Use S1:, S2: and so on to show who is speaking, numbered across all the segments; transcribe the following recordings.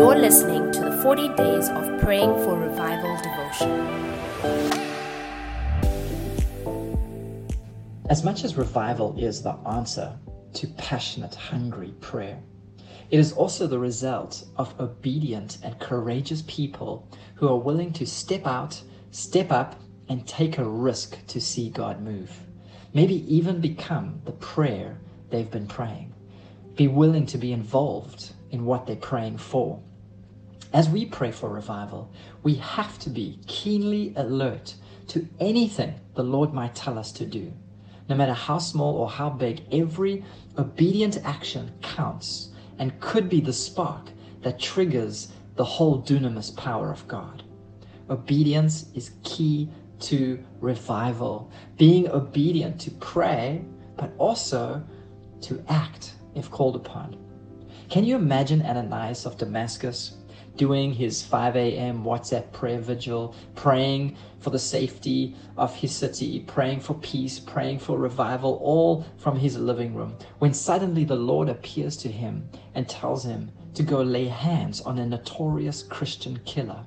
S1: You're listening to the 40 Days of Praying for Revival devotion.
S2: As much as revival is the answer to passionate, hungry prayer, it is also the result of obedient and courageous people who are willing to step out, step up, and take a risk to see God move. Maybe even become the prayer they've been praying. Be willing to be involved in what they're praying for. As we pray for revival, we have to be keenly alert to anything the Lord might tell us to do. No matter how small or how big, every obedient action counts and could be the spark that triggers the whole dunamis power of God. Obedience is key to revival. Being obedient to pray, but also to act if called upon. Can you imagine Ananias of Damascus doing his 5 a.m. WhatsApp prayer vigil, praying for the safety of his city, praying for peace, praying for revival, all from his living room, when suddenly the Lord appears to him and tells him to go lay hands on a notorious Christian killer.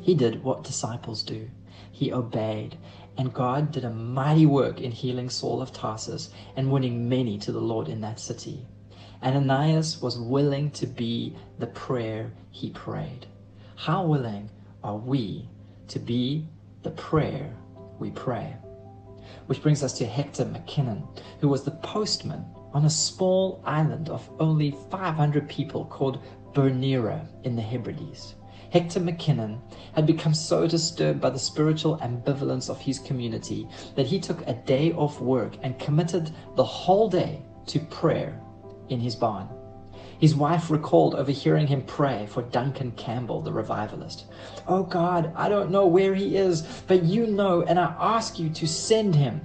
S2: He did what disciples do. He obeyed, and God did a mighty work in healing Saul of Tarsus and winning many to the Lord in that city. Ananias was willing to be the prayer he prayed. How willing are we to be the prayer we pray? Which brings us to Hector McKinnon, who was the postman on a small island of only 500 people called Bernera in the Hebrides. Hector McKinnon had become so disturbed by the spiritual ambivalence of his community that he took a day off work and committed the whole day to prayer in his barn. His wife recalled overhearing him pray for Duncan Campbell, the revivalist. Oh God, I don't know where he is, but you know, and I ask you to send him.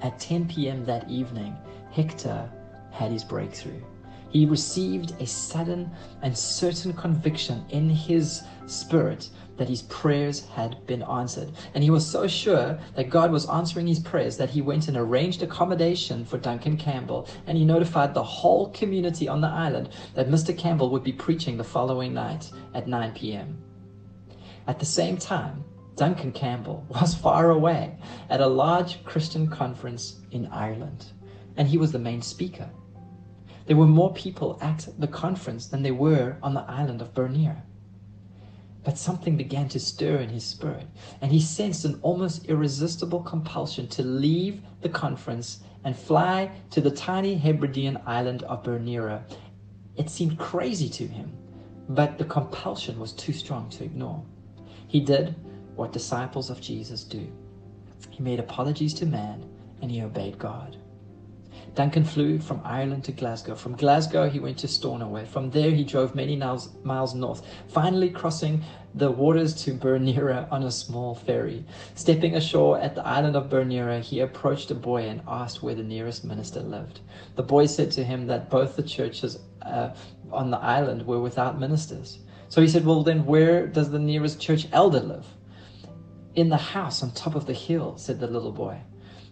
S2: At 10 p.m. that evening, Hector had his breakthrough. He received a sudden and certain conviction in his spirit that his prayers had been answered. And he was so sure that God was answering his prayers that he went and arranged accommodation for Duncan Campbell and he notified the whole community on the island that Mr. Campbell would be preaching the following night at 9 p.m. At the same time, Duncan Campbell was far away at a large Christian conference in Ireland, and he was the main speaker. There were more people at the conference than there were on the island of Bernera. But something began to stir in his spirit, and he sensed an almost irresistible compulsion to leave the conference and fly to the tiny Hebridean island of Bernera. It seemed crazy to him, but the compulsion was too strong to ignore. He did what disciples of Jesus do. He made apologies to man and he obeyed God. Duncan flew from Ireland to Glasgow. From Glasgow, he went to Stornoway. From there, he drove many miles, miles north, finally crossing the waters to Bernera on a small ferry. Stepping ashore at the island of Bernera, he approached a boy and asked where the nearest minister lived. The boy said to him that both the churches uh, on the island were without ministers. So he said, Well, then where does the nearest church elder live? In the house on top of the hill, said the little boy.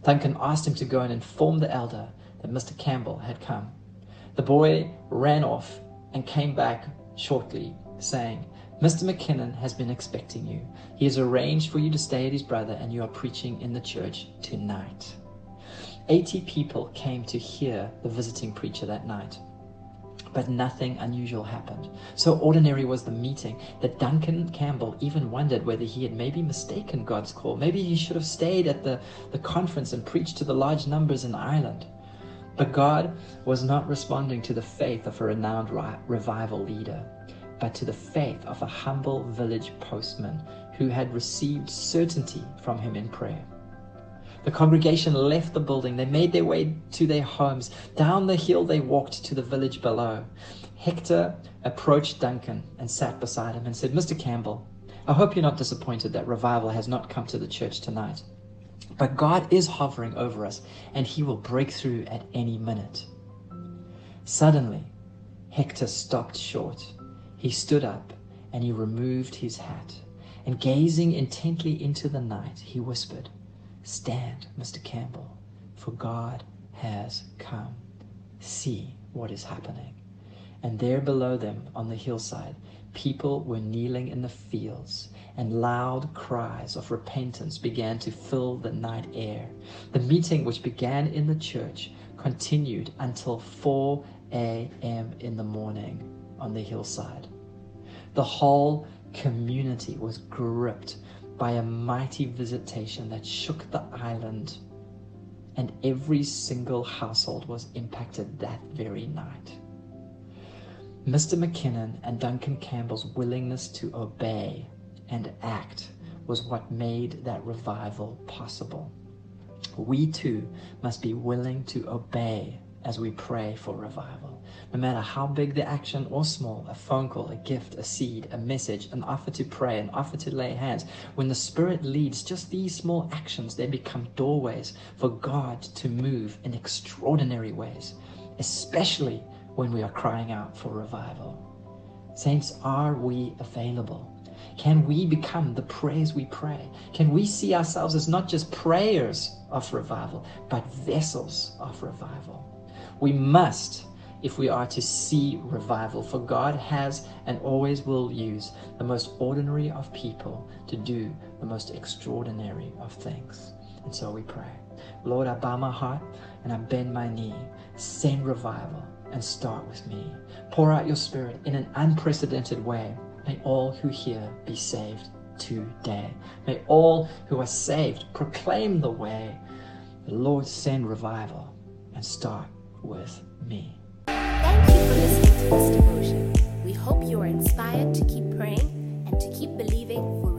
S2: Duncan asked him to go and inform the elder that Mr. Campbell had come. The boy ran off and came back shortly, saying, Mr. McKinnon has been expecting you. He has arranged for you to stay at his brother, and you are preaching in the church tonight. 80 people came to hear the visiting preacher that night. But nothing unusual happened. So ordinary was the meeting that Duncan Campbell even wondered whether he had maybe mistaken God's call. Maybe he should have stayed at the, the conference and preached to the large numbers in Ireland. But God was not responding to the faith of a renowned revival leader, but to the faith of a humble village postman who had received certainty from him in prayer. The congregation left the building. They made their way to their homes. Down the hill they walked to the village below. Hector approached Duncan and sat beside him and said, Mr. Campbell, I hope you're not disappointed that revival has not come to the church tonight. But God is hovering over us and he will break through at any minute. Suddenly, Hector stopped short. He stood up and he removed his hat. And gazing intently into the night, he whispered, Stand, Mr. Campbell, for God has come. See what is happening. And there below them on the hillside, people were kneeling in the fields, and loud cries of repentance began to fill the night air. The meeting, which began in the church, continued until 4 a.m. in the morning on the hillside. The whole community was gripped by a mighty visitation that shook the island, and every single household was impacted that very night. Mr. McKinnon and Duncan Campbell's willingness to obey and act was what made that revival possible. We too must be willing to obey as we pray for revival. No matter how big the action or small, a phone call, a gift, a seed, a message, an offer to pray, an offer to lay hands, when the Spirit leads just these small actions, they become doorways for God to move in extraordinary ways, especially when we are crying out for revival. Saints, are we available? Can we become the prayers we pray? Can we see ourselves as not just prayers of revival, but vessels of revival? We must, if we are to see revival, for God has and always will use the most ordinary of people to do the most extraordinary of things. And so we pray. Lord, I bow my heart and I bend my knee. Send revival and start with me. Pour out your spirit in an unprecedented way. May all who hear be saved today. May all who are saved proclaim the way. The Lord send revival and start with me.
S1: Thank you for listening to this devotion. We hope you are inspired to keep praying and to keep believing for